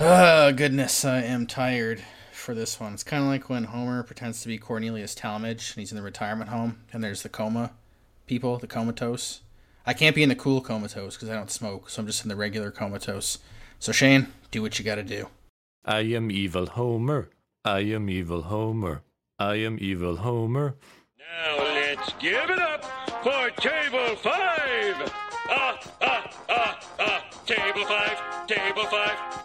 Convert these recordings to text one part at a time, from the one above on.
Oh, goodness, I am tired for this one. It's kind of like when Homer pretends to be Cornelius Talmadge and he's in the retirement home and there's the coma people, the comatose. I can't be in the cool comatose because I don't smoke, so I'm just in the regular comatose. So, Shane, do what you got to do. I am evil Homer. I am evil Homer. I am evil Homer. Now let's give it up for Table 5! Ah, ah, ah, ah, Table 5, Table 5,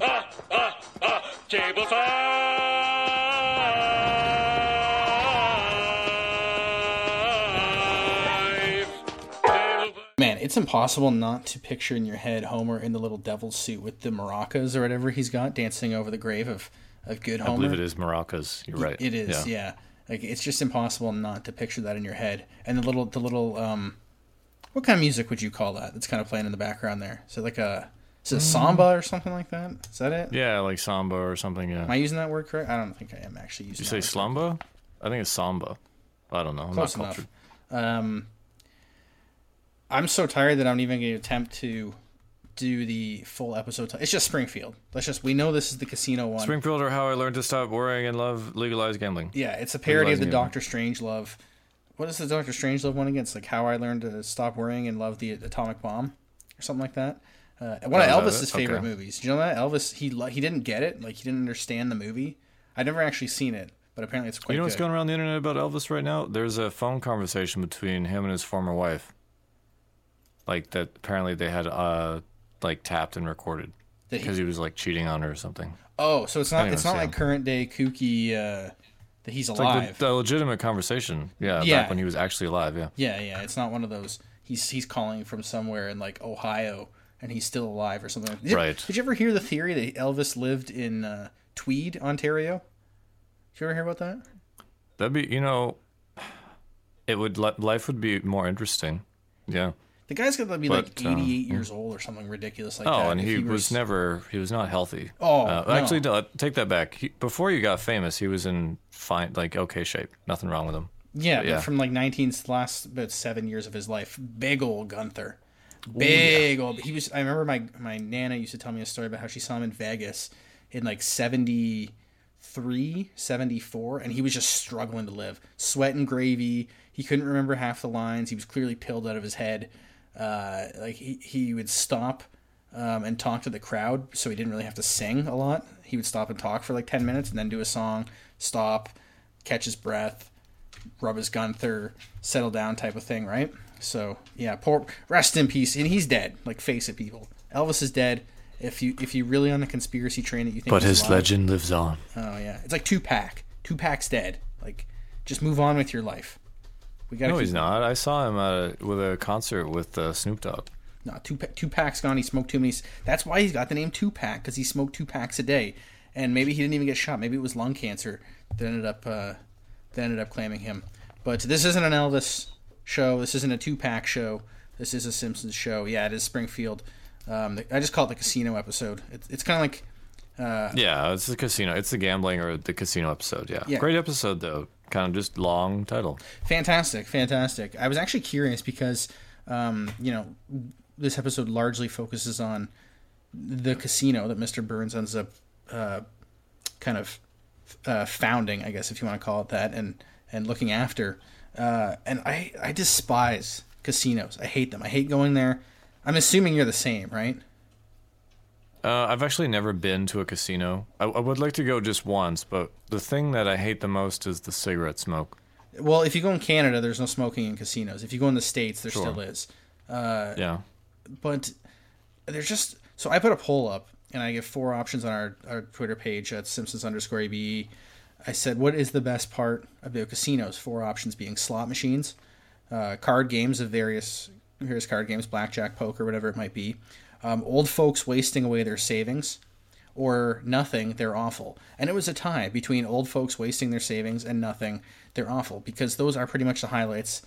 ah, ah, ah, ah, Table 5! Table 5. Man, it's impossible not to picture in your head Homer in the little devil suit with the maracas or whatever he's got dancing over the grave of, of good Homer. I believe it is maracas. You're right. It is, yeah. Like it's just impossible not to picture that in your head. And the little, the little, um, what kind of music would you call that? That's kind of playing in the background there. Is it like a, is it samba or something like that? Is that it? Yeah, like samba or something. Yeah. Am I using that word correct? I don't think I am actually using. It. You say slumba? I think it's samba. I don't know. I'm Close not enough. Um, I'm so tired that I'm even going to attempt to do the full episode. T- it's just Springfield. Let's just we know this is the casino one. Springfield or how I learned to stop worrying and love legalized gambling. yeah, it's a parody of the Doctor Strangelove. What is the Doctor Strangelove one against? Like how I learned to stop worrying and love the atomic bomb, or something like that. Uh, one of Elvis's it? favorite Okay. movies. Do you know that Elvis? He he didn't get it. Like he didn't understand the movie. I've never actually seen it, but apparently it's quite You know what's good. going around the internet about Elvis right now? There's a phone conversation between him and his former wife. Like that apparently they had uh like tapped and recorded That he- because he was like cheating on her or something. oh, so it's not it's not like current day kooky uh, that he's It's alive. like the, the legitimate conversation. Yeah, Yeah. back when he was actually alive, yeah. Yeah, yeah, it's not one of those. He's he's calling from somewhere in like Ohio, and he's still alive or something. Did Right. Did you ever hear the theory that Elvis lived in uh, Tweed, Ontario? Did you ever hear about that? That'd be, you know, it would life would be more interesting. Yeah. The guy's got to be like But, uh, 88 years old or something ridiculous like that. Oh, and if he, was, never he was not healthy. Oh, uh, no. actually, no, take that back. He, before you got famous, he was in fine, like okay shape. Nothing wrong with him. Yeah, but yeah. from like 19 last about seven years of his life, big old Gunther, big old. He was. I remember my my nana used to tell me a story about how she saw him in Vegas in like 73, 74, and he was just struggling to live, sweat and gravy. He couldn't remember half the lines. He was clearly pilled out of his head. Uh, like he he would stop. Um, and talk to the crowd, so he didn't really have to sing a lot. He would stop and talk for like ten minutes, and then do a song, stop, catch his breath, rub his Gunther, settle down type of thing, right? So yeah, poor rest in peace. And he's dead. Like face it, people. Elvis is dead. If you if you really on the conspiracy train that you think, But his alive- legend lives on. Oh yeah, it's like Tupac. Tupac's dead. Like, just move on with your life. We gotta. No, he's not. I saw him uh, with a concert with uh, Snoop Dogg. No, Tupac, Tupac's gone. He smoked too many. That's why he's got the name Tupac because he smoked two packs a day, and maybe he didn't even get shot. Maybe it was lung cancer that ended up uh, that ended up claiming him. But this isn't an Elvis show. This isn't a Tupac show. This is a Simpsons show. Yeah, it is Springfield. Um, I just call it the casino episode. It's, it's kind of like Yeah, it's the casino. It's the gambling or the casino episode. Yeah, Yeah. great episode though. Kind of just long title. Fantastic, fantastic. I was actually curious because, um, you know, this episode largely focuses on the casino that Mr. Burns ends up uh, kind of uh, founding, I guess, if you want to call it that, and and looking after. Uh, and I I despise casinos. I hate them. I hate going there. I'm assuming you're the same, right? Uh, I've actually never been to a casino. I, I would like to go just once, but the thing that I hate the most is the cigarette smoke. Well, if you go in Canada, there's no smoking in casinos. If you go in the states, there Sure. still is. yeah. but there's just so I put a poll up and I give four options on our, our Twitter page at Simpsons underscore ABE. I said, what is the best part of about casinos? Four options being slot machines, uh, card games of various various card games, blackjack, poker, whatever it might be. Um, old folks wasting away their savings, or nothing, they're awful. And it was a tie between old folks wasting their savings and nothing, they're awful, because those are pretty much the highlights,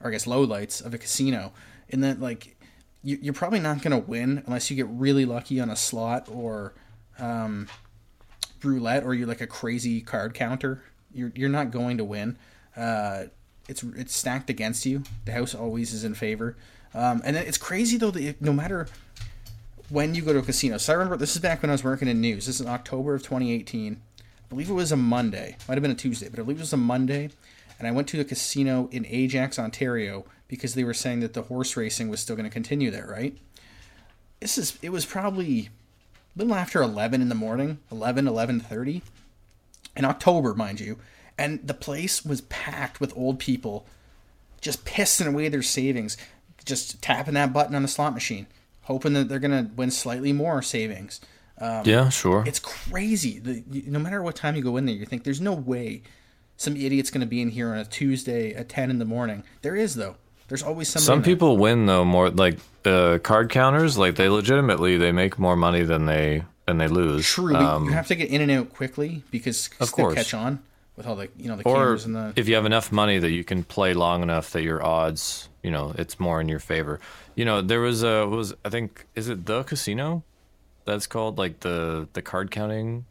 or I guess lowlights of a casino. In that, like, you, you're probably not going to win unless you get really lucky on a slot or um, roulette, or you're like a crazy card counter. You're you're not going to win. Uh, it's it's stacked against you. The house always is in favor. Um, and it's crazy though that it- no matter when you go to a casino. So I remember this is back when I was working in news. This is October of 2018. I believe it was a Monday. Might have been a Tuesday, but I believe it was a Monday. And I went to a casino in Ajax, Ontario, because they were saying that the horse racing was still going to continue there. Right. This is. It was probably little after 11 in the morning, 11, 11:30, in October, mind you, and the place was packed with old people, just pissing away their savings, just tapping that button on the slot machine, hoping that they're gonna win slightly more savings. Um, yeah, sure. It's crazy. The, no matter what time you go in there, you think there's no way some idiot's gonna be in here on a Tuesday at 10 in the morning. There is though. There's always somebody. Some people win though more like uh, card counters. Like they legitimately they make more money than they than they lose. True, Um, you have to get in and out quickly because Of course. catch on with all the you know the or cameras and the. if you have enough money that you can play long enough that your odds, you know, it's more in your favor. You know, there was a was I think is it the casino? That's called like the the card counting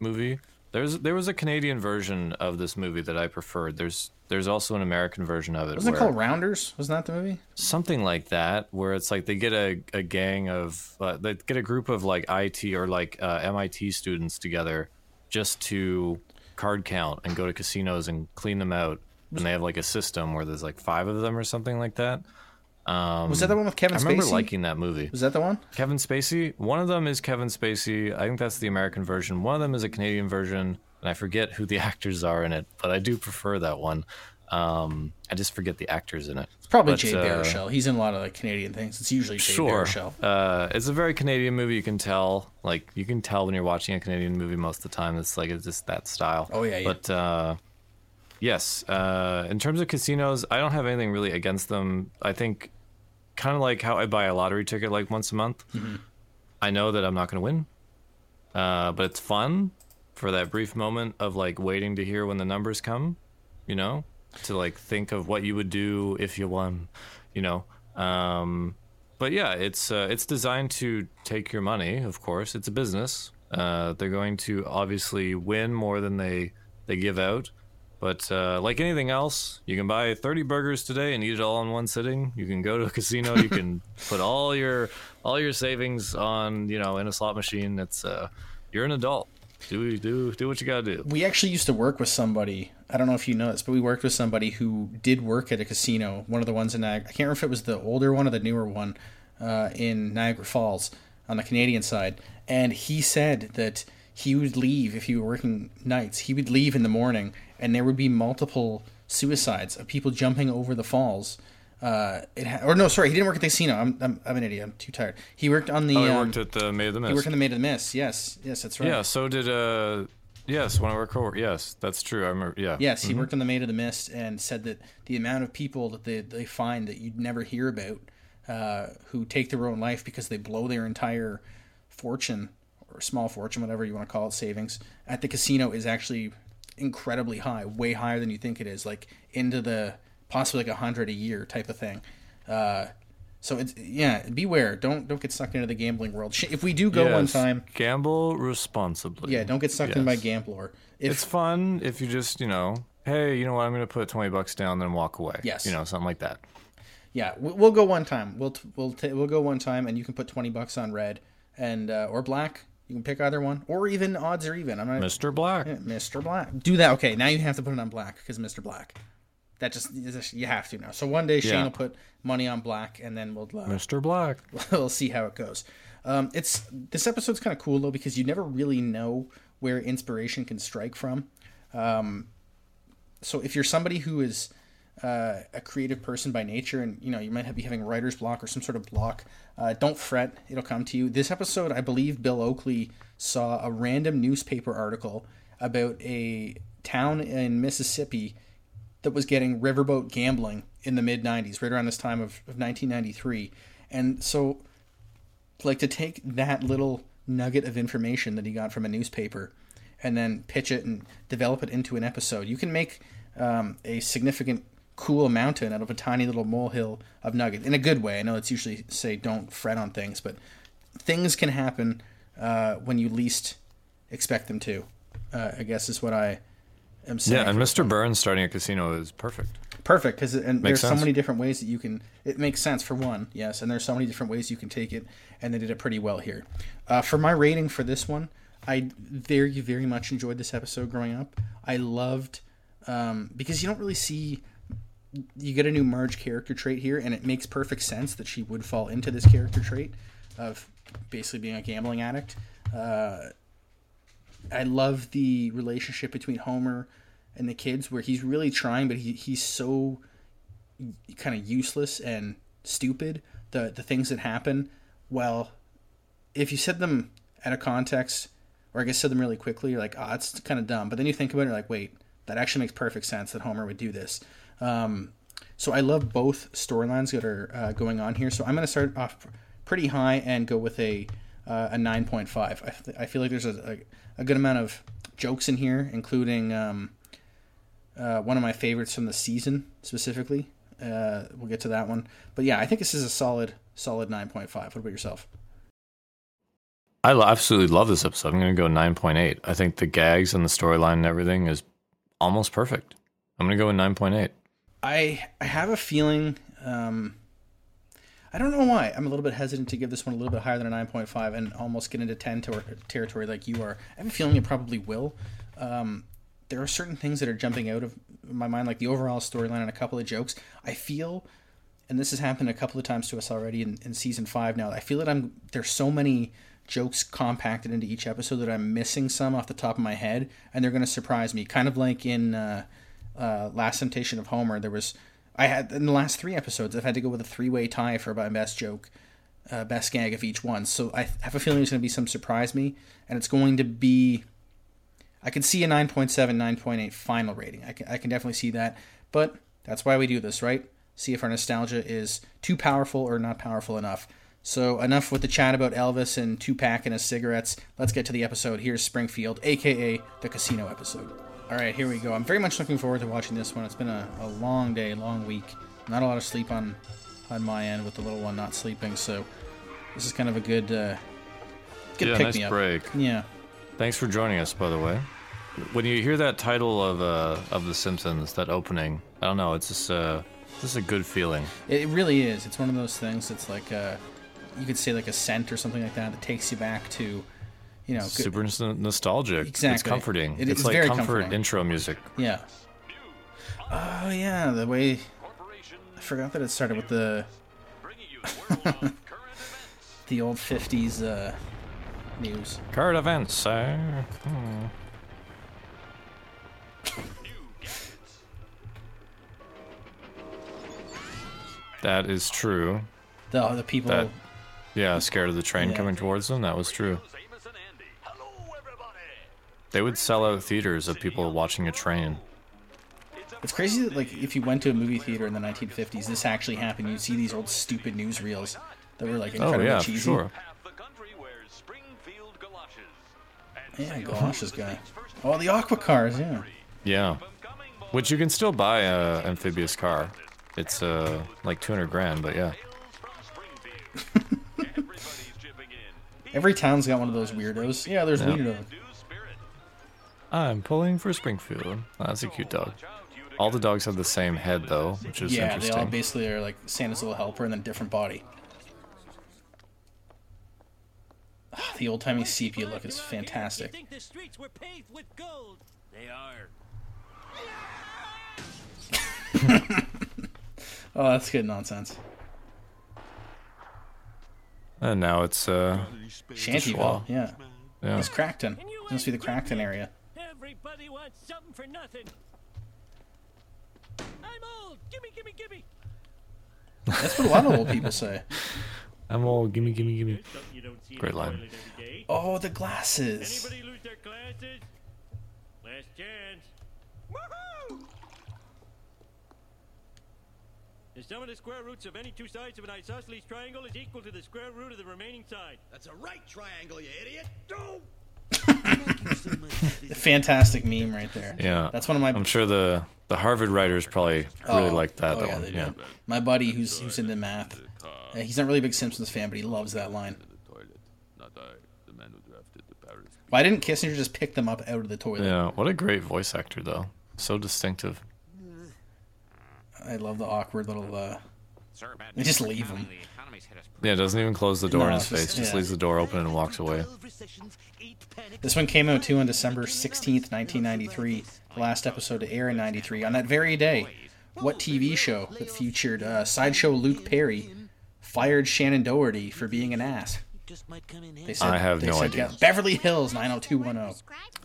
movie. There's there was a Canadian version of this movie that I preferred. There's there's also an American version of it. wasn't it called Rounders? Wasn't that the movie? something like that where it's like they get a, a gang of uh, they get a group of like IT or like uh, MIT students together just to card count and go to casinos and clean them out and they have like a system where there's like five of them or something like that. Was that the one with Kevin I remember Spacey? liking that movie. Was that the one? Kevin Spacey. One of them is Kevin Spacey. I think that's the American version. One of them is a Canadian version, and I forget who the actors are in it, but I do prefer that one. Um, I just forget the actors in it. It's probably But, Jay uh, Baruchel. He's in a lot of like Canadian things. It's usually Jay Sure. Baruchel. Uh, it's a very Canadian movie. You can tell, like, you can tell when you're watching a Canadian movie most of the time. It's like it's just that style. Oh, yeah, yeah. But uh, yes, uh, in terms of casinos, I don't have anything really against them. I think, kind of like how I buy a lottery ticket like once a month. Mm-hmm. I know that I'm not going to win, uh, but it's fun for that brief moment of like waiting to hear when the numbers come. You know, to like think of what you would do if you won. You know. Um, but yeah, it's uh, it's designed to take your money. Of course, it's a business. Uh, they're going to obviously win more than they they give out. But uh, like anything else, you can buy 30 burgers today and eat it all in one sitting. You can go to a casino. You can put all your all your savings on you know in a slot machine. It's uh, you're an adult. Do do do what you gotta do. We actually used to work with somebody. I don't know if you know this, but we worked with somebody who did work at a casino. One of the ones in Niagara. I can't remember if it was the older one or the newer one uh, in Niagara Falls on the Canadian side. And he said that he would leave if he were working nights. He would leave in the morning, and there would be multiple suicides of people jumping over the falls. Uh, it ha- or no, sorry, he didn't work at the casino. I'm, I'm, I'm an idiot. I'm too tired. He worked on the. Oh, I um, worked at the Maid of the Mist. he worked on the Maid of the Mist. Yes, yes, that's right. yeah, so did uh, yes, one of our coworkers. Yes, that's true. I remember. Yeah. Yes, he worked on the Maid of the Mist and said that the amount of people that they, they find that you'd never hear about uh, who take their own life because they blow their entire fortune or small fortune, whatever you want to call it, savings at the casino is actually incredibly high, way higher than you think it is, like into the possibly like a hundred a year type of thing. Uh, so it's yeah, beware. Don't don't get sucked into the gambling world. If we do go one time, Gamble responsibly. yeah, don't get sucked in by Yes. Gambler. If It's fun if you just, you know, hey, you know what, I'm going to put 20 bucks down, then walk away. Yes. You know, something like that. Yeah, we- we'll go one time. We'll t- we'll t- we'll go one time, and you can put twenty bucks on red and uh, or black. You can pick either one, or even odds are even. I'm not Mr. Black. Yeah, Mr. Black. Do that. Okay, now you have to put it on black because Mr. Black. That just you have to now. So one day Shane Yeah. will put money on black, and then we'll uh, Mr. Black. we'll see how it goes. Um, it's this episode's kind of cool though because you never really know where inspiration can strike from. Um, so if you're somebody who is uh, a creative person by nature, and you know you might have, be having writer's block or some sort of block, uh, don't fret; it'll come to you. This episode, I believe, Bill Oakley saw a random newspaper article about a town in Mississippi that was getting riverboat gambling in the mid 90s, right around this time of, of 1993. And so, like, to take that little nugget of information that he got from a newspaper and then pitch it and develop it into an episode, you can make um, a significant, cool mountain out of a tiny little molehill of nugget in a good way. I know it's usually say don't fret on things, but things can happen uh, when you least expect them to. Uh, I guess is what I am saying. Yeah, and Mr. Burns starting a casino is perfect. perfect because and there's so many different ways that you can it makes sense for one yes and there's so many different ways you can take it and they did it pretty well here uh, for my rating for this one i very very much enjoyed this episode growing up i loved um, because you don't really see you get a new Marge character trait here and it makes perfect sense that she would fall into this character trait of basically being a gambling addict uh, I love the relationship between Homer and the kids, where he's really trying, but he, he's so kind of useless and stupid. The the things that happen, well, if you set them out of context, or I guess said them really quickly, you're like, oh, it's kind of dumb. But then you think about it, you're like, wait, that actually makes perfect sense that Homer would do this. Um, so I love both storylines that are uh, going on here. So I'm going to start off pretty high and go with a uh, a 9.5. I feel like there's a, a, a good amount of jokes in here, including um, uh, one of my favorites from the season specifically. Uh, we'll get to that one, but yeah, I think this is a solid solid 9.5. What about yourself? I absolutely love this episode. I'm going to go 9.8. I think the gags and the storyline and everything is almost perfect. I'm going to go with 9.8. I I have a feeling. Um, I don't know why. I'm a little bit hesitant to give this one a little bit higher than a 9.5 and almost get into 10 ter- territory like you are. I have a feeling it probably will. Um, there are certain things that are jumping out of my mind, like the overall storyline and a couple of jokes. I feel, and this has happened a couple of times to us already in, in season five now. I feel that I'm there's so many jokes compacted into each episode that I'm missing some off the top of my head, and they're going to surprise me. Kind of like in uh, uh, Last Temptation of Homer, there was I had in the last three episodes I've had to go with a three way tie for my best joke, uh, best gag of each one. So I have a feeling there's going to be some surprise me, and it's going to be. I can see a 9.7, 9.8 final rating. I can, I can definitely see that, but that's why we do this, right? See if our nostalgia is too powerful or not powerful enough. So enough with the chat about Elvis and Tupac and his cigarettes. Let's get to the episode. Here's Springfield, aka the casino episode. All right, here we go. I'm very much looking forward to watching this one. It's been a, a long day, long week. Not a lot of sleep on on my end with the little one not sleeping, so this is kind of a good uh, good Yeah, pick nice me up. break. Yeah. Thanks for joining us, by the way. When you hear that title of uh, of The Simpsons, that opening, I don't know, it's just uh, just a good feeling. It it really is. It's one of those things that's like uh you could say like a scent or something like that that takes you back to, you know, Super nos- nostalgic. It's Exactly. comforting. It it's is like comfort comforting. intro music. yeah. Oh yeah, the way I forgot that it started with the the old '50s uh, news. Current events, sir. Hmm. That is true. The the people. That- Yeah, scared of the train Yeah. coming towards them. That was true. They would sell out theaters of people watching a train. It's crazy that like if you went to a movie theater in the 1950s, this actually happened. You'd see these old stupid newsreels that were like Oh incredibly yeah, for cheesy. sure. Yeah, galoshes guy. Oh, the aqua cars. Yeah. Yeah, which you can still buy a amphibious car. It's uh like 200 grand, but yeah. Every town's got one of those weirdos. Yeah, there's Yeah. weirdo. I'm pulling for Springfield. Oh, that's a cute dog. All the dogs have the same head though, which is Yeah, they all basically are like Santa's little helper and then different body. Ah, The old timey sepia look is fantastic. think the streets were paved with gold? They are. Oh, that's good nonsense. And now it's uh Shantyville, Schwa. yeah. yeah. It's Crackton. It must be the Crackton area. Everybody wants something for nothing. I'm old. Gimme, gimme, gimme. That's what a lot of old people say. I'm all gimme gimme gimme. Something you don't see in Great line. toilet every day. Oh, the glasses. Anybody lose their glasses? Last chance. Woohoo! The sum of the square roots of any two sides of an isosceles triangle is equal to the square root of the remaining side. That's a right triangle, you idiot. Go! Fantastic meme right there. Yeah. That's one of my I'm sure the the Harvard writers probably really Oh, liked that oh, that yeah, one. they Yeah. My buddy who's who's into math. uh, he's not really a big Simpsons fan, but he loves that line. Why didn't Kissinger just pick them up out of the toilet? Yeah. What a great voice actor though. So distinctive. I love the awkward little. Uh, They just leave him. The economy's hit us Yeah, doesn't even close the door No, in his it's just- face. Just yeah. leaves the door open and walks away. this one came out too on December 16th, 1993. The last episode to air in 93. On that very day, what TV show that featured uh, sideshow Luke Perry fired Shannen Doherty for being an ass? They said, I have they no said, idea. Beverly Hills 90210.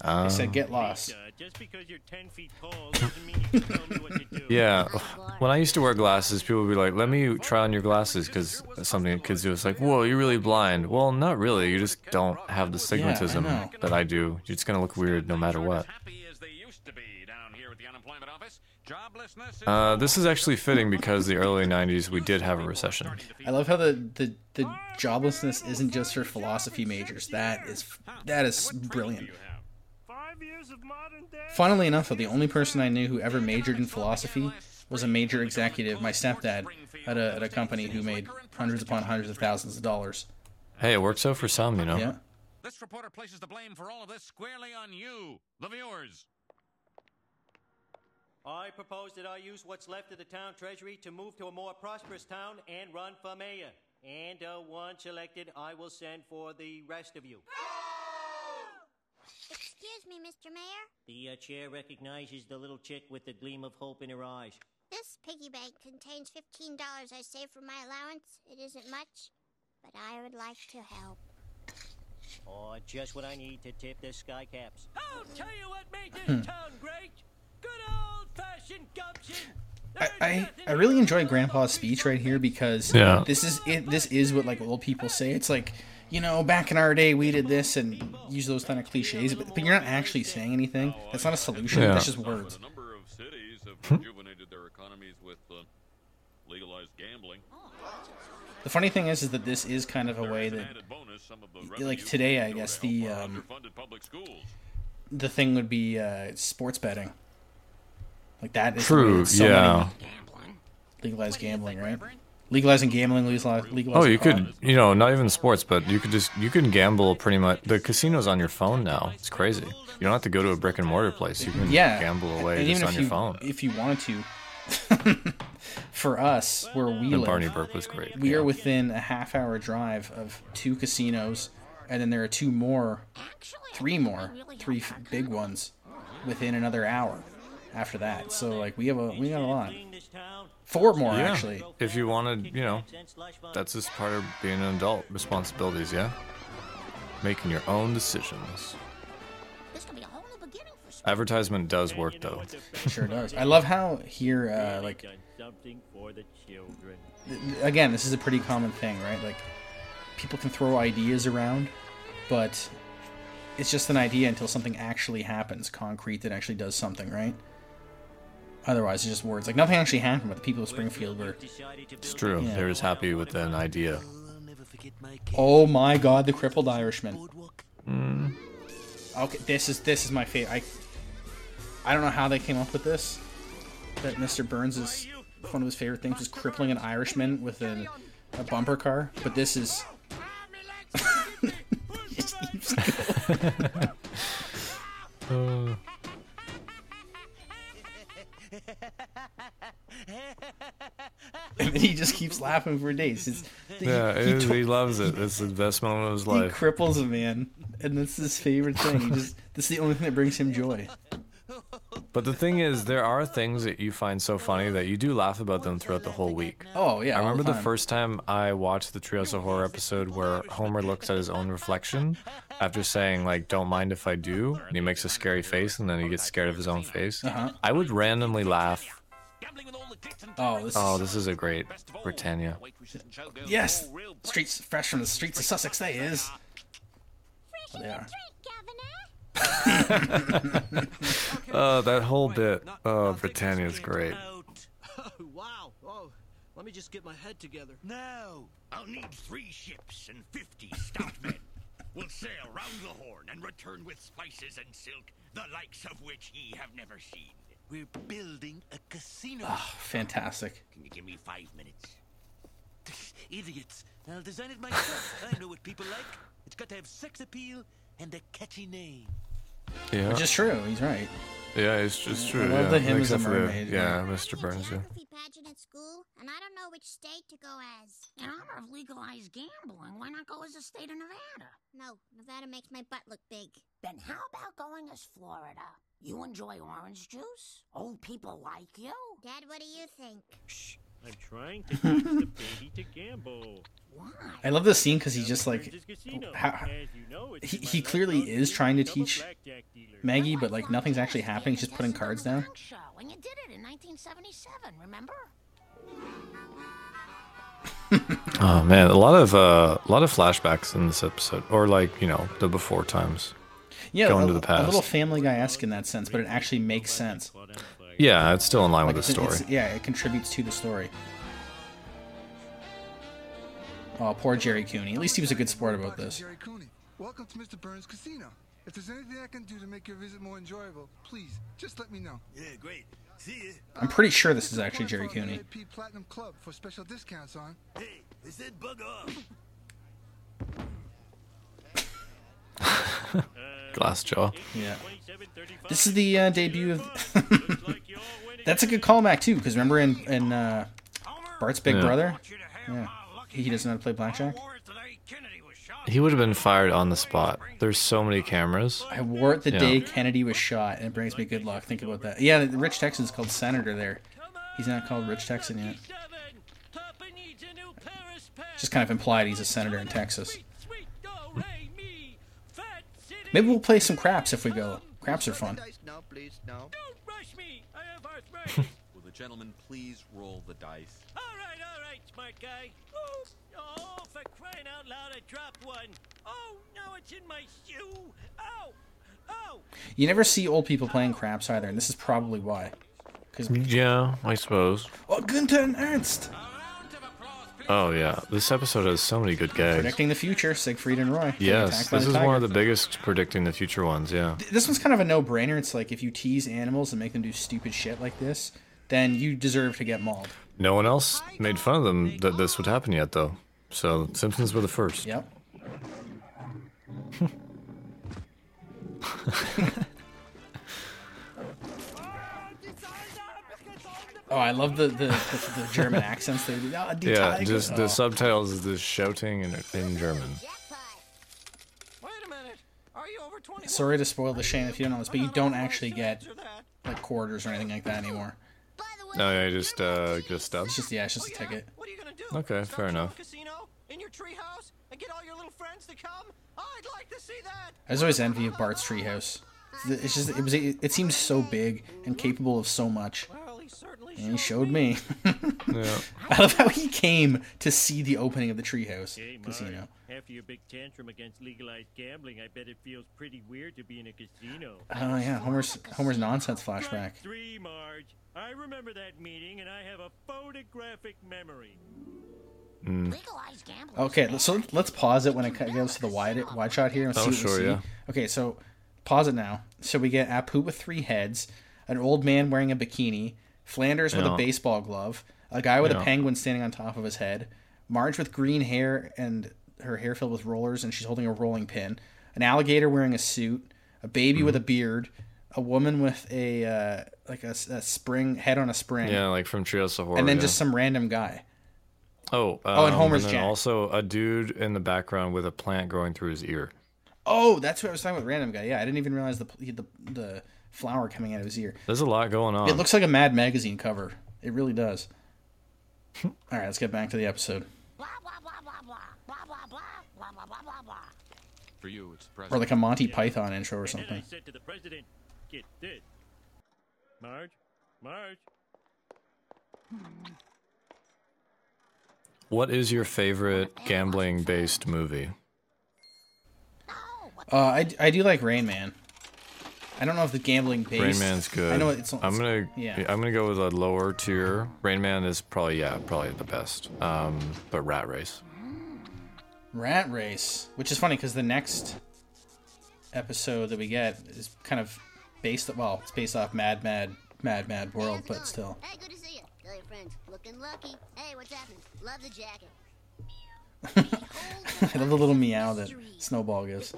Uh, They said get lost. Just because you're 10 feet tall doesn't mean you can tell me what to do. Yeah, when I used to wear glasses, people would be like, "Let me try on your glasses," because something kids do. It's like, "Whoa, you're really blind." Well, not really. You just don't have the stigmatism know. that I do. You're just gonna look weird no matter what. happy as they used to be down here at the unemployment office. Joblessness is Uh, this is actually fitting because the early '90s we did have a recession. I love how the, the, the joblessness isn't just for philosophy majors. That is that is brilliant. Five years of modern. Funnily enough, though, the only person I knew who ever majored in philosophy was a major executive, my stepdad, at a, at a company who made hundreds upon hundreds of thousands of dollars. Hey, it works out for some, you know. Yeah. This reporter places the blame for all of this squarely on you, the viewers. I propose that I use what's left of the town treasury to move to a more prosperous town and run for mayor. And uh, once elected, I will send for the rest of you. Excuse me, Mr. Mayor. The uh, chair recognizes the little chick with the gleam of hope in her eyes. This piggy bank contains $15 I saved from my allowance. It isn't much, but I would like to help. Oh, just what I need to tip the sky caps. I'll tell you what made Hmm. this town great. Good old-fashioned gumption. I, I, I really enjoy Grandpa's speech right here because Yeah. this is it. This is what like old people say. It's like you know, back in our day, we did this and use those kind of cliches, but, but you're not actually saying anything. That's not a solution. Yeah. That's just words. A number of cities have rejuvenated their economies with uh, legalized gambling. The funny thing is, is that this is kind of a way that bonus, some of the like today, I guess to the, um, underfunded public schools. the thing would be uh, sports betting. Like that is True, so yeah. many legalized gambling, right? Legalizing gambling, legalize, legalizing gambling. Oh, you pot. could, you know, not even sports, but you could just, you can gamble pretty much. The casino's on your phone now. It's crazy. You don't have to go to a brick and mortar place. You can yeah, gamble away and just even on if your you, phone. if you wanted to. For us, where we And live, Barney Burke was great. we yeah. are within a half hour drive of two casinos, and then there are two more, three more, three big ones within another hour after that. So like we have a we got a lot. Clean this town. Four more Yeah. actually. If you wanted, you know, Cents slash fund. that's just part of being an adult. Responsibilities, yeah. Making your own decisions. This could be a whole new beginning for school. Advertisement does work though. Sure does. I love how here uh, like something for the children. again, this is a pretty common thing, right? Like people can throw ideas around, but it's just an idea until something actually happens, concrete that actually does something, right? Otherwise, it's just words. Like nothing actually happened, but the people of Springfield were. It's true. Yeah. They're just happy with an idea. Oh my God, the crippled Irishman. Hmm. Okay, this is this is my favorite. I I don't know how they came up with this. That Mr. Burns is one of his favorite things was crippling an Irishman with a, a bumper car, but this is. Going. and then he just keeps laughing for days. It's, Yeah, he, to- he loves it. It's the best moment of his he life. cripples a man, and that's his favorite thing. He just this is the only thing that brings him joy. But the thing is, there are things that you find so funny that you do laugh about them throughout the whole week. Oh yeah, I remember the time. first time I watched the Treehouse of Horror episode where Homer looks at his own reflection after saying like "Don't mind if I do," and he makes a scary face, and then he gets scared of his own face. Uh-huh. I would randomly laugh. Oh, this Oh, is, this is a great Britannia. yes, streets fresh from the streets of Sussex. They is. They are. Drink, Governor. Oh, that whole bit. Oh, Britannia is great. Oh, wow. Oh, let me just get my head together. No, I'll need three ships and fifty stout men. We'll sail round the Horn and return with spices and silk, the likes of which ye have never seen. We're building a casino. Oh, fantastic. Can you give me five minutes? Idiots. I'll design it myself. I know what people like. It's got to have sex appeal and a catchy name. Yeah. Which is true. He's right. Yeah, it's just true. love yeah. the him as a Except for the- mermaid, yeah. Yeah, Mr. Burns. Yeah. geography pageant at school, and I don't know which state to go as. In honor of legalized gambling, why not go as a state of Nevada? No, Nevada makes my butt look big. Then how about going as Florida? You enjoy orange juice? Old people like you? Dad, what do you think? I'm trying to teach the baby to gamble. I love this scene because he's just like, Burns' casino. how, As you know, it's he, he clearly is trying to teach. Maggie, but like nothing's actually happening. He's just putting cards down. Show, and you did it in 1977, remember? Oh man, a lot of uh, a lot of flashbacks in this episode, or like you know the before times. Yeah, Going a, to the past. A little Family Guy esque in that sense, but it actually makes sense. Yeah, it's still in line Like with the story. yeah, it contributes to the story. Oh, poor Gerry Cooney. At least he was a good sport about this. Gerry Cooney. Welcome to Mr. Burns Casino. If there's anything I can do to make your visit more enjoyable, please just let me know. Yeah, great. See ya. I'm pretty sure this is actually Gerry Cooney. Platinum Club for special discounts on. Hey, they said bug off. Uh, Glass jaw. Yeah. This is the uh, debut of. That's a good callback too, because remember in in uh, Bart's Big Yeah. Brother, yeah, he doesn't know how to play blackjack. He would have been fired on the spot. There's so many cameras. I wore it the Yeah. day Kennedy was shot, and it brings me good luck. Think about that. Yeah, Rich Texan's called Senator there. He's not called Rich Texan yet. Just kind of implied he's a senator in Texas. Maybe we'll play some craps if we go. Craps are fun. No, please, no. Will the gentleman please roll the dice? All right, all right, smart guy. Oh, oh, for crying out loud, I dropped one. Oh, no, it's in my shoe. Oh, oh. You never see old people playing craps either, and this is probably why. Because Yeah, I suppose. oh, Günther and Ernst oh, Oh yeah, this episode has so many good gags. predicting the future. Siegfried and Roy. Yes, this is one of the biggest predicting the future ones. Yeah. This one's kind of a no-brainer. It's like if you tease animals and make them do stupid shit like this, then you deserve to get mauled. No one else made fun of them that this would happen yet, though. So Simpsons were the first. Yep. Oh, I love the the, the, the German accents. They do. Oh, die Yeah, Tiger." just Oh. the subtitles is this shouting in in German. Wait a minute. Are you over Sorry to spoil the Shane if you don't know this, but you don't actually get like quarters or anything like that anymore. No, yeah, just uh, just stubs. It's just yeah, it's just a ticket. What are you gonna do? Okay, fair enough. Casino in your treehouse and get all your little friends to come? I'd like to see that. I was always envy of Bart's treehouse. It's just it was it seems so big and capable of so much. And he showed me. Yeah. I love how he came to see the opening of the treehouse Hey, casino. after your big tantrum against legalized gambling, I bet it feels pretty weird to be in a casino. Oh yeah, Homer's Homer's nonsense flashback. Three, Marge. I remember that meeting, and I have a photographic memory. Mm. Okay, so let's pause it when it goes to the wide wide shot here and Oh, see what sure, we see. yeah. Okay, so pause it now. So we get Apu with three heads, an old man wearing a bikini, Flanders with a baseball glove, a guy with a penguin standing on top of his head, Marge with green hair and her hair filled with rollers, and she's holding a rolling pin, an alligator wearing a suit, a baby Mm-hmm. with a beard, a woman with a uh, like a, a spring head on a spring, Yeah, like from Treehouse of Horror. and then yeah. just some random guy. Oh, Oh, and um, Homer's then Also, a dude in the background with a plant growing through his ear. Oh, that's what I was talking about. Random guy. Yeah, I didn't even realize the the the flower coming out of his ear. There's a lot going on. It looks like a Mad Magazine cover. It really does. All right, let's get back to the episode. For you, it's the Or like a Monty Python intro or And I something. said to the president, "Get this, Marge, Marge." What is your favorite gambling-based movie? Uh, I, I do like Rain Man. I don't know if the gambling based. Rain Man's good. I know it's. I'm gonna. Yeah. I'm gonna go with a lower tier. Rain Man is probably yeah, probably the best. Um, but Rat Race. Rat Race, which is funny because the next episode that we get is kind of based. Well, it's based off Mad Mad Mad Mad World, but still. Hey, good to see you. Tell your friends. Looking lucky. Hey, what's happening? Love the jacket. I love the little meow that Snowball gives.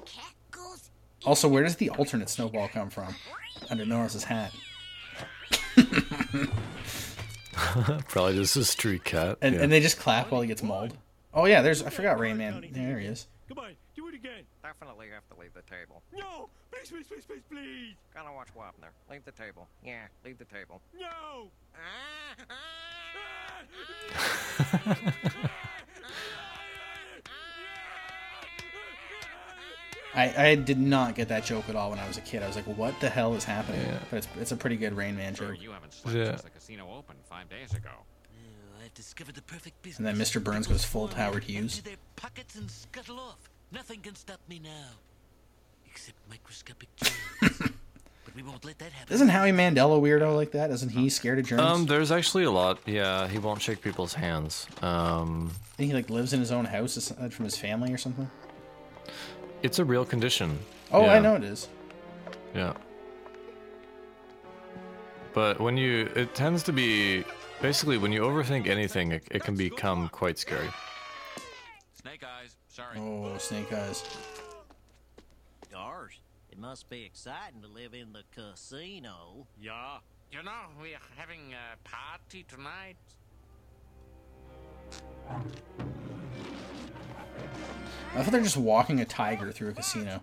Cat goes Also, where does the alternate snowball come from? Under Norris's hat. Probably just a street cat. And, yeah. and they just clap while he gets mauled. Oh yeah, there's I forgot Rain Man. There he is. Come on, do it again. Definitely have to leave the table. No, please, please, please, please, please. Gotta watch Wapner. Leave the table. Yeah, leave the table. No. I, I did not get that joke at all when I was a kid. I was like, what the hell is happening? Yeah. But it's, it's a pretty good Rain Man joke. You haven't slept Yeah. since the casino opened five days ago. Oh, I've discovered the perfect business. And then Mr. Burns goes full Howard Hughes. Empty their pockets and scuttle off. Nothing can stop me now, except microscopic germs. but we won't let that happen. Isn't Howie Mandel a weirdo like that? Isn't he scared of germs? Um, there's actually a lot. Yeah, he won't shake people's hands. Um, I think he like lives in his own house aside from his family or something. It's a real condition. Oh, I know it is. Yeah. But when you, it tends to be basically when you overthink anything, it, it can become quite scary. Snake eyes. Sorry. Oh, snake eyes. Gosh, it must be exciting to live in the casino. Yeah. You know, we're having a party tonight. I thought they're just walking a tiger through a casino.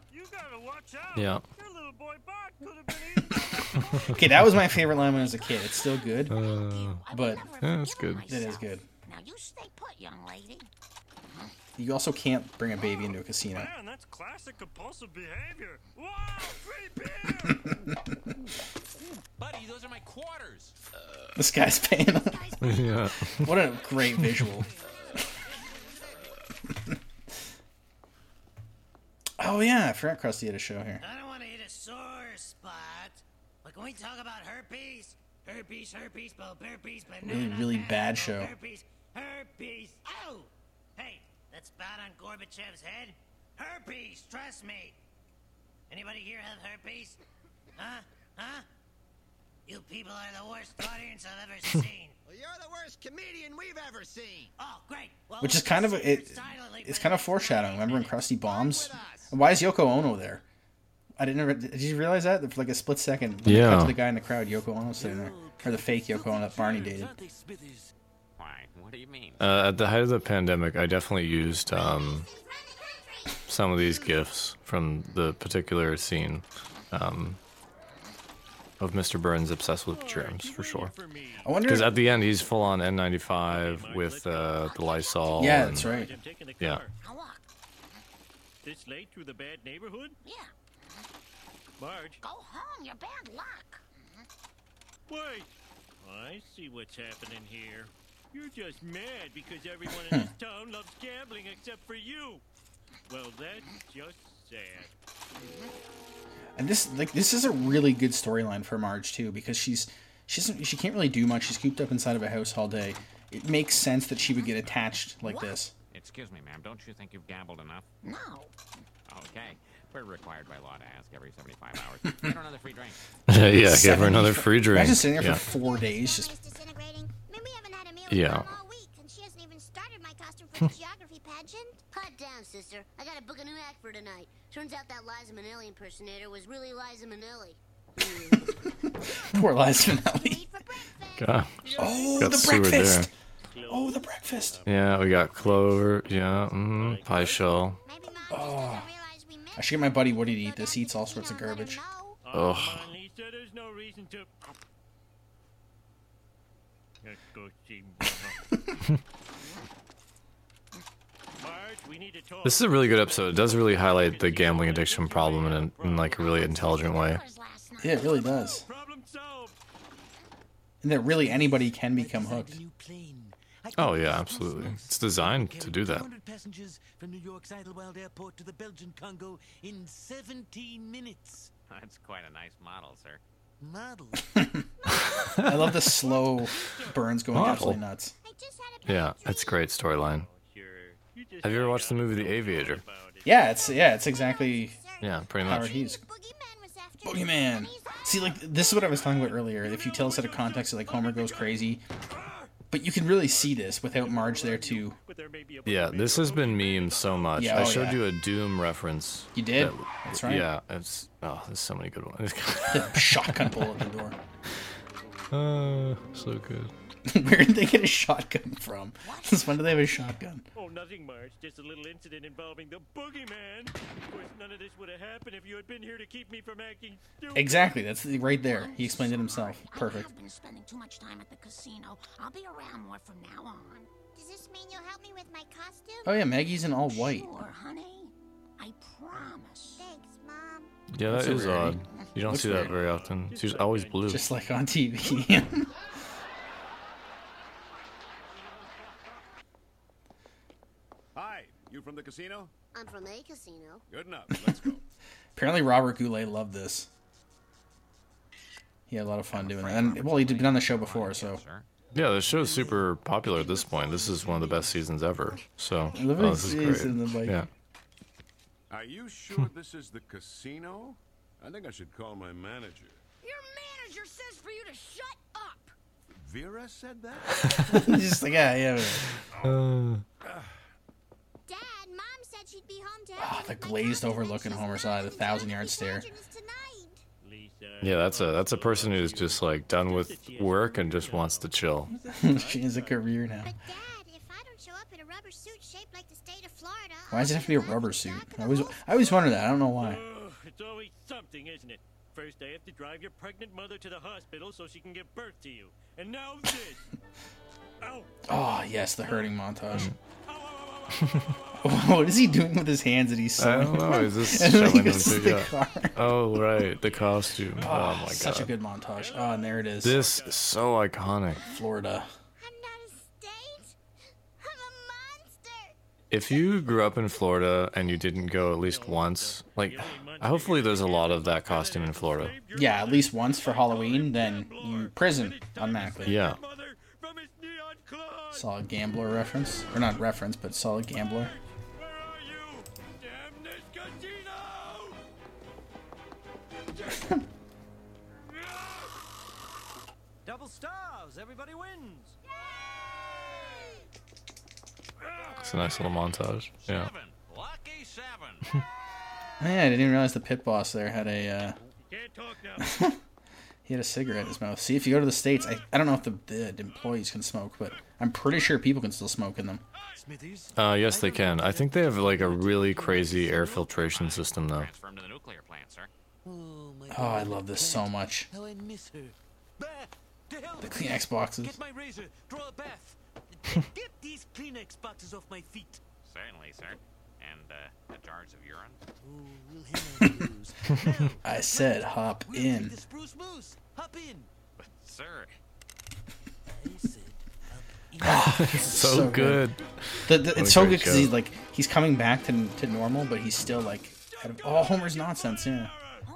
Yeah. Okay, that was my favorite line when I was a kid. It's still good, Uh, but yeah, that's good. it is good. Now you stay put, young lady. You also can't bring a baby into a casino. Man, that's classic compulsive behavior. Wow, free beer! Buddy, those are my quarters. This guy's paying. yeah. What a great visual. Oh yeah, I forgot Krusty had a show here. I don't want to hit a sore spot, but can we talk about herpes? Herpes, herpes, bulb, herpes, Really, banana, really banana, bad show. Herpes, herpes. Oh! Hey, that spot on Gorbachev's head? Herpes, trust me. Anybody here have herpes? Huh? Huh? You people are the worst audience I've ever seen. Well, you're the worst comedian we've ever seen. Oh, great. Well, Which is kind of it. It's kind of foreshadowing. Remember when Krusty bombs? Why is Yoko Ono there? I didn't. Ever, did you realize that for like a split second? When they cut to the guy in the crowd, Yoko Ono sitting there, or the fake Yoko Ono that Barney dated. Why? What do you mean? Uh, at the height of the pandemic, I definitely used um, some of these gifs from the particular scene um, of Mr. Burns obsessed with germs, for sure. I wonder. Because at the end, he's full on N95 with uh, the Lysol. Yeah, and- that's right. I'm taking the Yeah. car. Walk. This late through the bad neighborhood? Yeah. Marge, Go home. You're bad luck. wait. I see what's happening here. You're just mad because everyone in this town loves gambling except for you. Well, that's just sad. And this like this is a really good storyline for Marge too because she's she doesn't she can't really do much. She's cooped up inside of a house all day. It makes sense that she would get attached like this. Excuse me, ma'am. Don't you think you've gambled enough? No. Okay. We're required by law to ask every 75 hours. Get her another free drink. yeah, give her Seventy- another free drink. Imagine sitting there yeah. for four days just disintegrating. I we haven't had a meal Yeah. with all week, and she hasn't even started my costume for the geography pageant. Calm down, sister. I gotta book a new act for tonight. Turns out that Liza Minnelli impersonator was really Liza Minnelli. poor Liza Minnelli. God. Oh, Got the sewered breakfast. Oh, the breakfast. Yeah, we got Clover. Yeah, mm, pie shell. Oh. I should get my buddy Woody to eat this. He eats all sorts of garbage. Ugh. Come on, Lisa, there's no reason to. Let's go see Mama. Marge, we need to talk. This is a really good episode. It does really highlight the gambling addiction problem in, a, in like a really intelligent way. Yeah, it really does. And that really anybody can become hooked. Oh yeah, absolutely. It's designed to do that. passengers from New York's Idlewild Airport to the Belgian Congo in 17 minutes. That's quite a nice model, sir. Model. I love the slow burns going Model. absolutely nuts. Yeah, it's a great storyline. Have you ever watched the movie The Aviator? Yeah, it's yeah, it's exactly Yeah, pretty Howard much. Hughes. Boogeyman. See, like this is what I was talking about earlier. If you tell us out of context, like Homer goes crazy, But you can really see this without Marge there too. Yeah, this has been memed so much. Yeah, I oh, showed yeah. you a Doom reference. You did? that- That's right. Yeah, it's oh, there's so many good ones. Shotgun bullet at the door. uh, so good. Where did they get a shotgun from? Since when do they have a shotgun? Nothing, Marge. Just a little incident involving the boogeyman. Of course, none of this would have happened if you had been here to keep me from acting stupid. Exactly. That's right there. He explained it himself. Perfect. I've been spending too much time at the casino. I'll be around more from now on. Does this mean you'll help me with my costume? Oh yeah, Maggie's in all white. Sure, honey. I promise. Thanks, Mom. Yeah, That's that a is rarity. odd. You don't Looks see that very often. She's always blue. Just like on TV. Hi, you from the casino? I'm from a casino. Good enough. Let's go. Apparently Robert Goulet loved this. He had a lot of fun doing it. And well, he'd been on the show before, so Yeah, the show's super popular at this point. This is one of the best seasons ever. So, oh, this is face great. in. Yeah. Are you sure this is the casino? I think I should call my manager. Your manager says for you to shut up. Vera said that? He's just like, yeah, yeah. whatever. Dad, Mom said she'd be home to Ah, the glazed overlooking Homer's eye, the thousand yard stare. Yeah, that's a that's a person who's just like done with work and just wants to chill. she has a career now. Dad, if I don't show up in a rubber suit shaped like the state of Florida, Why does it have to be a rubber suit? I always, I always wonder that. I don't know why. Ugh, it's always something, isn't it? First, I have to drive your pregnant mother to the hospital so she can give birth to you. And now this. Ow! Oh yes, the hurting montage. what is he doing with his hands that he's I don't know. Is this and then he goes to the yeah. car. Oh right, the costume. Oh, Oh, my god. such a good montage. Oh, and there it is. This is so iconic. Florida. If you grew up in Florida and you didn't go at least once, like hopefully there's a lot of that costume in Florida. Yeah, at least once for Halloween, then you prison automatically. Yeah. Solid gambler reference, or not reference, but solid gambler. Double stars, everybody wins. It's a nice little montage. Yeah. Lucky seven. Oh, yeah, I didn't even realize the pit boss there had a. Uh, he had a cigarette in his mouth. See, if you go to the states, I, I don't know if the, the employees can smoke, but I'm pretty sure people can still smoke in them. Smithers. Uh, yes, they can. I think they have like a really crazy air filtration system though. Transfer him to the nuclear plant, sir. Oh, Oh, I love this so much. How I miss her. Bah, to hell The Kleenex boxes. Get my razor. Draw a bath. Get these Kleenex boxes off my feet. Certainly, sir. And uh, the jars of urine. We'll handle those. Now, I said hop in. take the spruce moose. Hop in. But, sir, I said hop in. It's so, good. The, the, it's so good because he's like he's coming back to, to normal, but he's still like out of, oh Homer's nonsense. Yeah,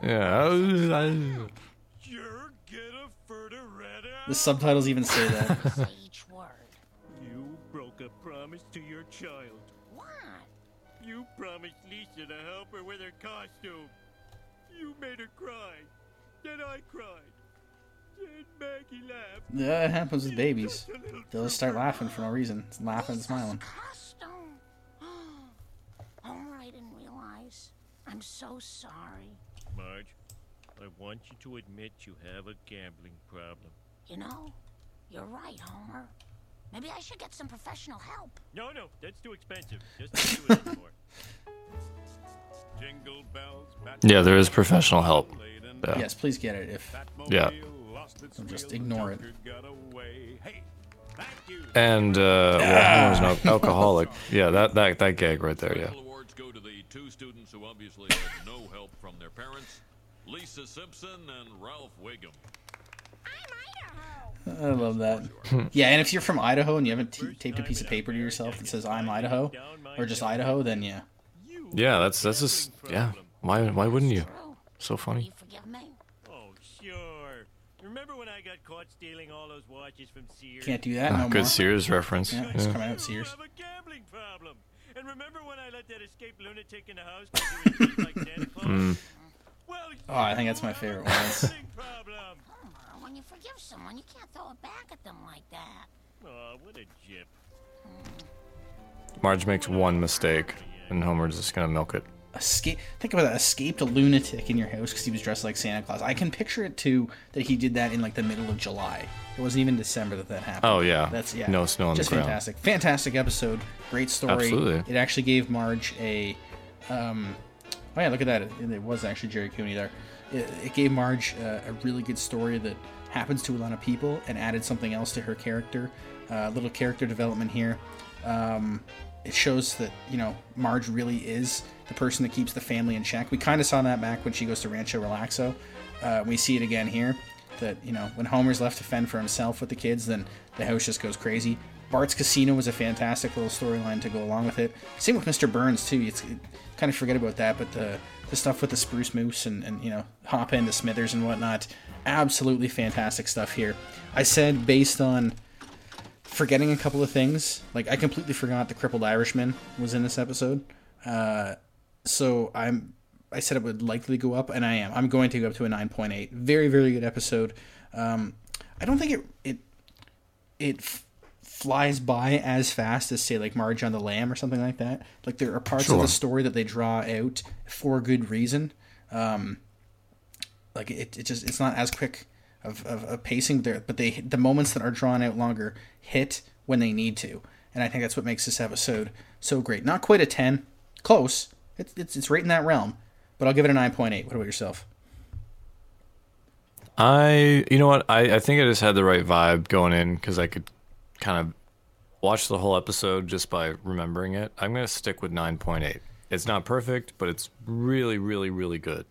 Yeah. I was- I- the subtitles even say that. Each word. You broke a promise to your child. What? You promised Lisa to help her with her costume. You made her cry. Then I cried. Then Yeah, it happens with babies. They'll just start laughing for no reason, laughing and smiling. Costume. Homer, I didn't realize. I'm so sorry. Marge, I want you to admit you have a gambling problem. You know, you're right, Homer. Maybe I should get some professional help. No, no, that's too expensive. Just don't do it anymore. Jingle bells, Yeah, there is professional help. Yeah. Yes, please get it. If Yeah. So just ignore it. And uh, well, Homer's an al- alcoholic. Yeah, that, that that gag right there. Yeah. awards go to the two students who obviously had no help from their parents Lisa Simpson and Ralph Wiggum. I love that. yeah, and if you're from Idaho and you haven't t- taped a piece of paper to yourself that says "I'm Idaho" or just Idaho, then yeah. Yeah, that's that's just yeah. Why why wouldn't you? So funny. Forgive me. Oh, sure. Remember when I got caught stealing all those watches from Sears? Can't do that Ah, no good more. Sears reference. Yeah, Yeah. coming out Sears. have a gambling problem. And remember when I let that escaped lunatic in the house because he was dressed like Santa Claus? Mm. Oh, I think that's my favorite one. It's- Homer, when you forgive someone, you can't throw it back at them like that. Oh, what a jip. Marge makes one mistake, and Homer's just gonna milk it. Escape think about that escaped a lunatic in your house because he was dressed like santa claus. I can picture it too that he did that in like the middle of july. It wasn't even december that that happened. Oh, yeah. that's yeah. No snow on the just ground. fantastic. Fantastic episode. Great story. Absolutely. it actually gave marge a um oh yeah look at that. It, it was actually gerry cooney there. It, it gave marge uh, a really good story that happens to a lot of people and added something else to her character uh, little character development here. Um, it shows that you know Marge really is the person that keeps the family in check. We kind of saw that back when she goes to Rancho Relaxo. Uh, we see it again here. That you know when Homer's left to fend for himself with the kids, then the house just goes crazy. Bart's Casino was a fantastic little storyline to go along with it. Same with Mr. Burns too. It's it, kind of forget about that, but the the stuff with the spruce moose and, and you know hop into Smithers and whatnot, absolutely fantastic stuff here. I said based on forgetting a couple of things. Like I completely forgot the crippled Irishman was in this episode. Uh, so I'm I said it would likely go up, and I am. I'm going to go up to a 9.8. Very very good episode. Um, I don't think it it it f- flies by as fast as say like Marge on the Lamb or something like that. Like there are parts of the story that they draw out for good reason. Um, like it, it just it's not as quick of, of, of pacing there but they the moments that are drawn out longer hit when they need to and i think that's what makes this episode so great not quite a 10 close it's, it's, it's right in that realm but i'll give it a 9.8 what about yourself I, you know what? I, I think I just had the right vibe going in because I could kind of watch the whole episode just by remembering it. I'm going to stick with 9.8. It's not perfect, but it's really, really, really good.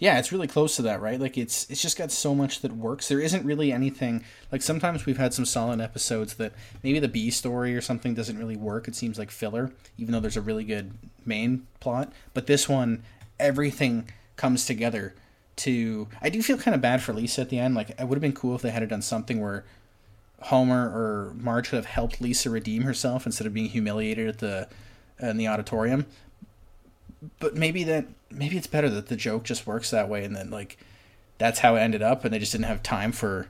Yeah it's really close to that right? Like it's it's just got so much that works. There isn't really anything like sometimes we've had some solid episodes that maybe the b story or something doesn't really work. It seems like filler even though there's a really good main plot. But this one everything comes together to i do feel kind of bad for lisa at the end. Like it would have been cool if they had done something where homer or marge could have helped lisa redeem herself instead of being humiliated at the in the auditorium but maybe that maybe it's better that the joke just works that way and then like that's how it ended up and they just didn't have time for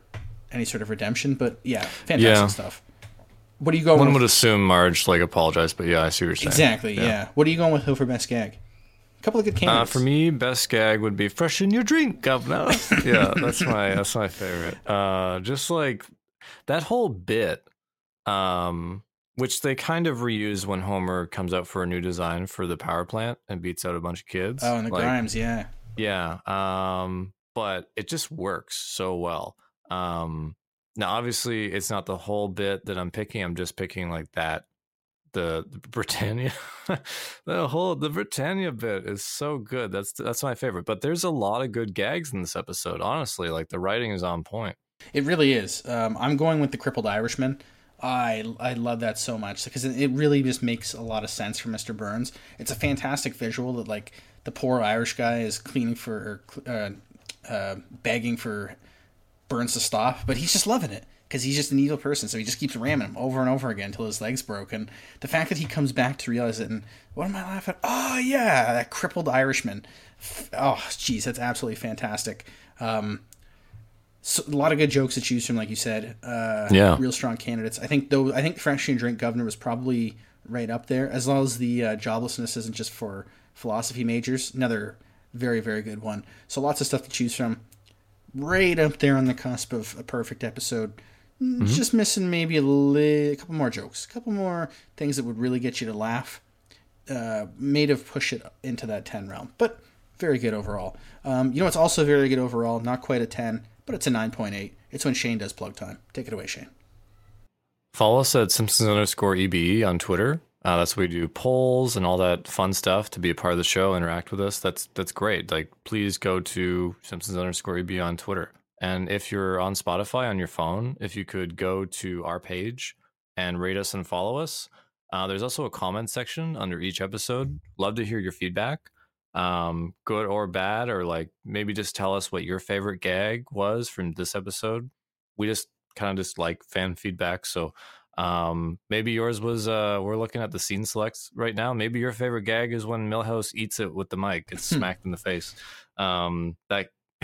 any sort of redemption but yeah fantastic Yeah. stuff what are you going with? One with would assume Marge like apologized, but yeah, I see what you're saying. exactly yeah. what are you going with for best gag a couple of good Uh, candidates for me, best gag would be "Freshen your drink, governor." yeah, that's my that's my favorite. Uh, just like that whole bit, um, which they kind of reuse when Homer comes out for a new design for the power plant and beats out a bunch of kids. oh and the Like, grimes yeah Yeah. Um, but it just works so well. Um, now obviously it's not the whole bit that I'm picking. I'm just picking like that. The, the Britannia, the whole the Britannia bit is so good. That's that's my favorite. But there's a lot of good gags in this episode. Honestly, like the writing is on point. It really is. Um, I'm going with the crippled Irishman. I I love that so much because it, really just makes a lot of sense for Mr. Burns. It's a fantastic visual that like the poor Irish guy is cleaning for uh, uh, begging for Burns to stop, but he's just loving it because he's just an evil person. So he just keeps ramming him over and over again until his legs broken. The fact that he comes back to realize it and what am I laughing? Oh yeah, that crippled Irishman. Oh jeez, that's absolutely fantastic. Um, so, a lot of good jokes to choose from, like you said. Uh, Yeah. real strong candidates. I think though. I think Fresh and Drink Governor was probably right up there, as well as the uh, joblessness isn't just for philosophy majors. Another very very good one. So lots of stuff to choose from. Right up there on the cusp of a perfect episode. Mm, Mhm. Just missing maybe a, li- a couple more jokes, a couple more things that would really get you to laugh. Uh, may have pushed it into that 10 realm, but very good overall. Um, you know, it's also very good overall. Not quite a 10, but it's a 9.8. It's when Shane does plug time. Take it away, Shane. Follow us at Simpsons underscore EBE on Twitter. Uh, that's where we do polls and all that fun stuff to be a part of the show, interact with us. That's that's great. Like, please go to Simpsons underscore EBE on Twitter. And if you're on Spotify on your phone, if you could go to our page and rate us and follow us. Uh, there's also a comment section under each episode. Love to hear your feedback, um, good or bad, or like maybe just tell us what your favorite gag was from this episode. We just kind of just like fan feedback. So um, maybe yours was uh, we're looking at the scene selects right now. Maybe your favorite gag is when Milhouse eats it with the mic. It's smacked in the face. Um, that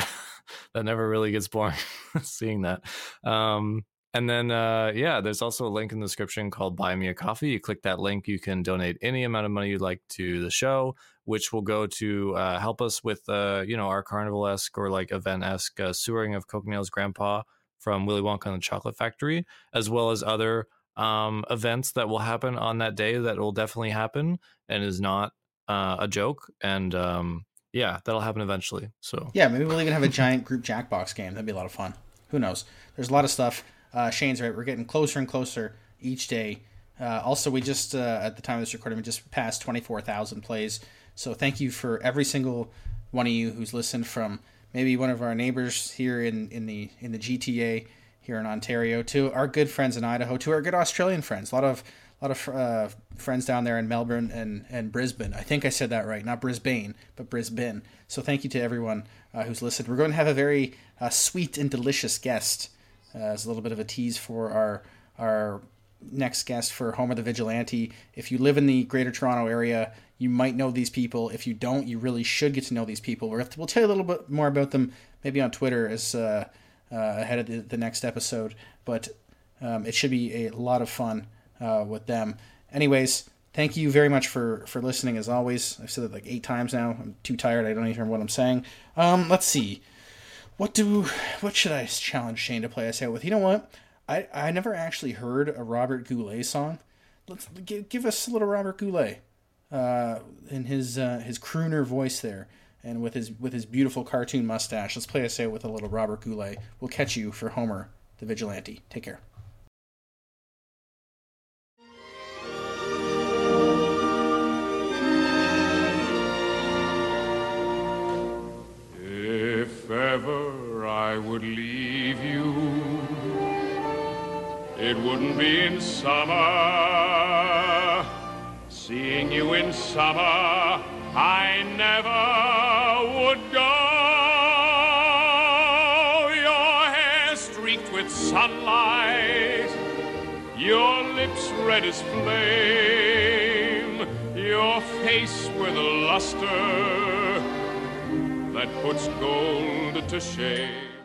that never really gets boring seeing that. Um, And then, uh, yeah, there's also a link in the description called Buy Me a Coffee. You click that link, you can donate any amount of money you'd like to the show, which will go to uh, help us with, uh, you know, our carnival esque or like event esque uh, sewering of Coconail's grandpa from Willy Wonka and the Chocolate Factory, as well as other um, events that will happen on that day that will definitely happen and is not uh, a joke. And um, yeah, that'll happen eventually. So Yeah, maybe we'll even have a giant group Jackbox game. That'd be a lot of fun. Who knows? There's a lot of stuff. Uh, Shane's right. We're getting closer and closer each day. Uh, also, we just uh, at the time of this recording, we just passed 24,000 plays. So thank you for every single one of you who's listened from maybe one of our neighbors here in, in the in the GTA here in Ontario to our good friends in Idaho to our good Australian friends. A lot of a lot of uh, friends down there in Melbourne and, and Brisbane. I think I said that right, not Brisbane, but Brisbane. So thank you to everyone uh, who's listened. We're going to have a very uh, sweet and delicious guest as a little bit of a tease for our our next guest for Homer the Vigilante. If you live in the Greater Toronto area, you might know these people. If you don't, you really should get to know these people. We'll, we'll tell you a little bit more about them maybe on Twitter as uh, uh, ahead of the, the, next episode. But um, it should be a lot of fun uh, with them. Anyways, thank you very much for for listening. As always, I've said it like eight times now. I'm too tired. I don't even remember what I'm saying. Um, let's see. What do what should I challenge Shane to play us out with? You know what? I I never actually heard a Robert Goulet song. Let's give, give us a little Robert Goulet, uh, in his uh, his crooner voice there, and with his with his beautiful cartoon mustache. Let's play us out with a little Robert Goulet. We'll catch you for Homer the Vigilante. Take care. If ever I would leave you, it wouldn't be in summer. Seeing you in summer, I never would go. Your hair streaked with sunlight, your lips red as flame, your face with luster that puts gold to shame.